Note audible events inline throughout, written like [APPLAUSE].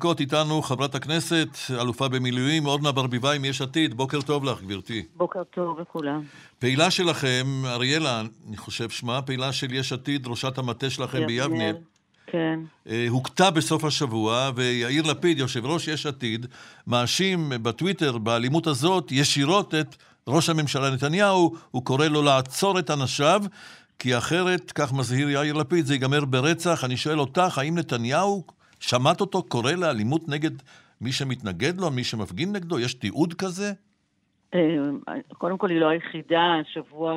דקות איתנו חברת הכנסת, אלופה במילואים, אורנה ברביבאי מיש עתיד. בוקר טוב לך, גברתי. בוקר טוב לכולם. פעילה שלכם, אריאלה, אני חושב שמה, פעילה של יש עתיד, ראשת המטה שלכם ביבנה. כן. אה, הוכתה בסוף השבוע, ויאיר לפיד, יושב ראש יש עתיד, מאשים בטוויטר, באלימות הזאת, ישירות את ראש הממשלה נתניהו. הוא קורא לו לעצור את אנשיו, כי אחרת, כך מזהיר יאיר לפיד, זה ייגמר ברצח. אני שואל אותך, האם נתניהו שמעת אותו קורא לאלימות נגד מי שמתנגד לו, מי שמפגין נגדו? יש תיעוד כזה? אה, קודם כל, היא לא היחידה. שבוע,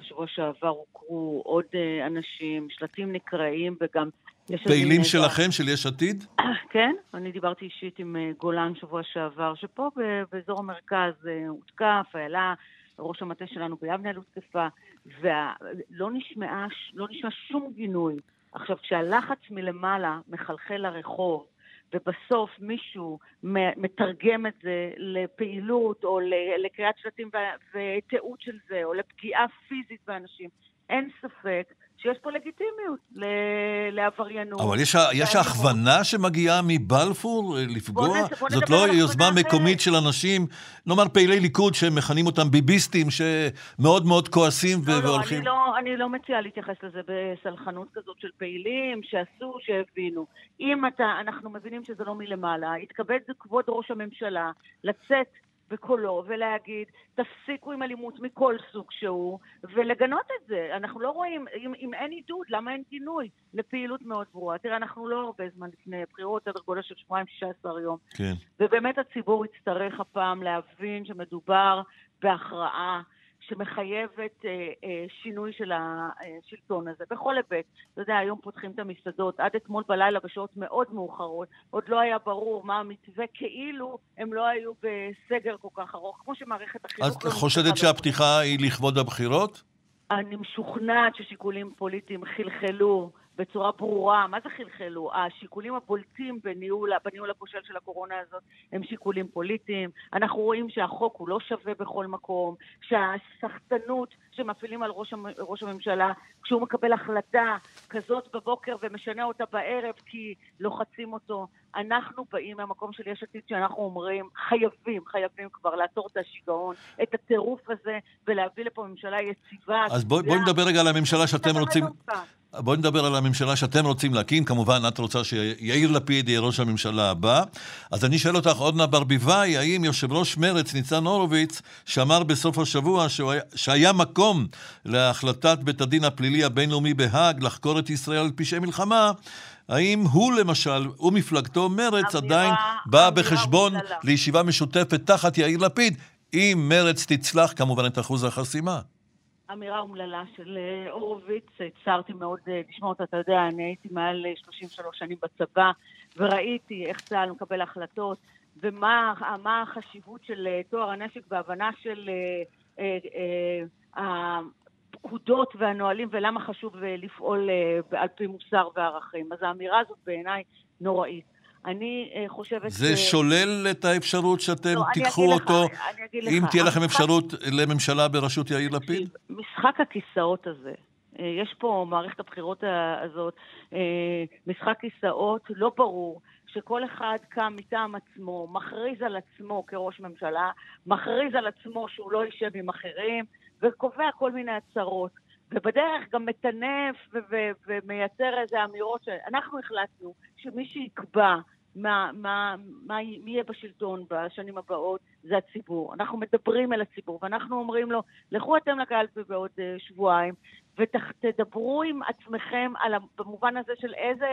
בשבוע שעבר הוכרו עוד אה, אנשים, שלטים נקראים וגם... פעילים שלכם, של יש עתיד? [COUGHS] כן, אני דיברתי אישית עם אה, גולן שבוע שעבר, שפה באזור המרכז הותקף, היה ראש המטה שלנו ביבנה הותקפה, ולא נשמע, לא נשמע שום גינוי עכשיו, כשהלחץ מלמעלה מחלחל לרחוב, ובסוף מישהו מתרגם את זה לפעילות או לקריאת שלטים ותיעוד של זה, או לפגיעה פיזית באנשים, אין ספק שיש פה לגיטימיות לעבריינות. אבל יש, יש הכוונה שמגיעה מבלפור אה, לפגוע? בוא נס, בוא זאת לא יוזמה מקומית של אנשים, נאמר פעילי ליכוד שמכנים אותם ביביסטים, שמאוד מאוד כועסים לא, ו- לא, והולכים... אני לא, אני לא מציעה להתייחס לזה בסלחנות כזאת של פעילים שעשו, שהבינו. אם אתה, אנחנו מבינים שזה לא מלמעלה, יתכבד כבוד ראש הממשלה לצאת בקולו ולהגיד, תפסיקו עם אלימות מכל סוג שהוא, ולגנות את זה. אנחנו לא רואים, אם, אם אין עידוד, למה אין גינוי לפעילות מאוד ברורה? תראה, אנחנו לא הרבה זמן לפני בחירות, סדר גודל של שבועיים, 16 יום. כן. ובאמת הציבור יצטרך הפעם להבין שמדובר בהכרעה. שמחייבת אה, אה, שינוי של השלטון הזה, בכל היבט. אתה יודע, היום פותחים את המסעדות, עד אתמול בלילה בשעות מאוד מאוחרות, עוד לא היה ברור מה המתווה, כאילו הם לא היו בסגר כל כך ארוך, כמו שמערכת החינוך... את לא חושדת שהפתיחה היא לכבוד הבחירות? אני משוכנעת ששיקולים פוליטיים חלחלו בצורה ברורה. מה זה חלחלו? השיקולים הבולטים בניהול, בניהול הכושל של הקורונה הזאת הם שיקולים פוליטיים. אנחנו רואים שהחוק הוא לא שווה בכל מקום, שהסחטנות שמפעילים על ראש, ראש הממשלה, כשהוא מקבל החלטה כזאת בבוקר ומשנה אותה בערב כי לוחצים אותו, אנחנו באים מהמקום של יש עתיד שאנחנו אומרים, חייבים, חייבים כבר לעצור את השיגעון, את הטירוף הזה, ולהביא לפה ממשלה יציבה. אז בואי בוא נדבר רגע על הממשלה שאתם רוצים... בואי נדבר על הממשלה שאתם רוצים להקים. כמובן, את רוצה שיאיר לפיד יהיה ראש הממשלה הבא. אז אני שואל אותך, עודנה ברביבאי, האם יושב ראש מרצ, ניצן הורוביץ, שאמר בסוף השבוע שהיה, שהיה מקום להחלטת בית הדין הפלילי הבינלאומי בהאג לחקור את ישראל על פשעי מלחמה, האם הוא למשל, ומפלגתו מרצ, עדיין באה בחשבון לישיבה משותפת תחת יאיר לפיד, אם מרצ תצלח כמובן את אחוז החסימה? אמירה אומללה של אה, הורוביץ, הצטערתי מאוד אה, לשמוע אותה, אתה יודע, אני הייתי מעל 33 אה, שנים בצבא, וראיתי איך צה"ל מקבל החלטות, ומה החשיבות של טוהר הנשק והבנה של הפקודות והנהלים, ולמה חשוב לפעול על פי מוסר וערכים. אז האמירה הזאת בעיניי נוראית. אני uh, חושבת... זה ש... שולל את האפשרות שאתם לא, תיקחו אותו, לך, אם לך, תהיה לכם המשחק... אפשרות לממשלה בראשות יאיר לפיד? משחק הכיסאות הזה, uh, יש פה מערכת הבחירות הזאת, uh, משחק כיסאות לא ברור. שכל אחד קם מטעם עצמו, מכריז על עצמו כראש ממשלה, מכריז על עצמו שהוא לא יישב עם אחרים, וקובע כל מיני הצהרות. ובדרך גם מטנף ומייצר איזה אמירות שאנחנו החלטנו שמי שיקבע מה, מה, מה, מי יהיה בשלטון בשנים הבאות זה הציבור. אנחנו מדברים אל הציבור ואנחנו אומרים לו, לכו אתם לקלפי בעוד uh, שבועיים ותדברו עם עצמכם על, במובן הזה של איזה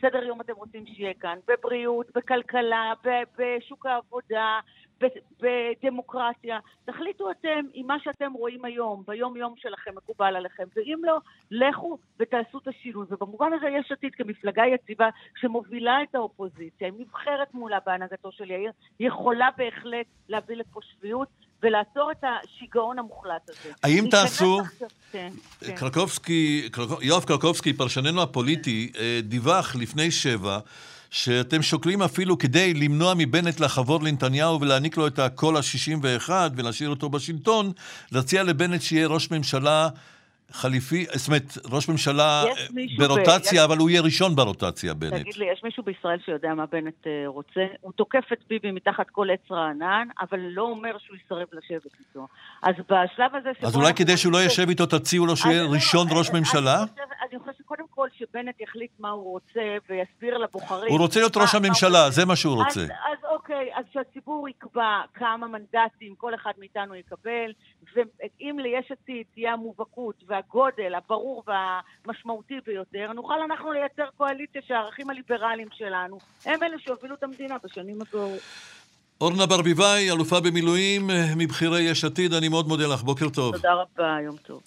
סדר יום אתם רוצים שיהיה כאן, בבריאות, בכלכלה, בשוק העבודה, בדמוקרטיה. תחליטו אתם אם מה שאתם רואים היום, ביום-יום שלכם, מקובל עליכם, ואם לא, לכו ותעשו את השינוי. ובמובן הזה יש עתיד כמפלגה יציבה שמובילה את האופוזיציה, היא נבחרת מולה בהנהגתו של יאיר, יכולה בהחלט להביא לפה שפיות. ולעצור את השיגעון המוחלט הזה. האם תעשו... כן, כן. קרקובסקי, יואב קרקובסקי, פרשננו הפוליטי, אה, דיווח לפני שבע שאתם שוקלים אפילו כדי למנוע מבנט לחבור לנתניהו ולהעניק לו את הקול ה-61 ולהשאיר אותו בשלטון, להציע לבנט שיהיה ראש ממשלה חליפי, זאת אומרת, ראש ממשלה ברוטציה, ב... אבל הוא יהיה ראשון ברוטציה, בנט. תגיד לי, יש מישהו בישראל שיודע מה בנט אה, רוצה? הוא תוקף את ביבי מתחת כל עץ רענן, אבל לא אומר שהוא יסרב לשבת איתו. אז בשלב הזה... אז אולי כדי שהוא לא ישב איתו, תציעו לו שיהיה ראשון ראש ממשלה? אני חושבת כל שבנט יחליט מה הוא רוצה ויסביר לבוחרים... הוא רוצה להיות ראש הממשלה, זה מה שהוא רוצה. אז אוקיי, אז שהציבור יקבע כמה מנדטים כל אחד מאיתנו יקבל, ואם ליש עתיד תהיה המובהקות והגודל הברור והמשמעותי ביותר, נוכל אנחנו לייצר קואליציה שהערכים הליברליים שלנו הם אלה שהובילו את המדינה בשנים הבאות. אורנה ברביבאי, אלופה במילואים מבכירי יש עתיד, אני מאוד מודה לך, בוקר טוב. תודה רבה, יום טוב.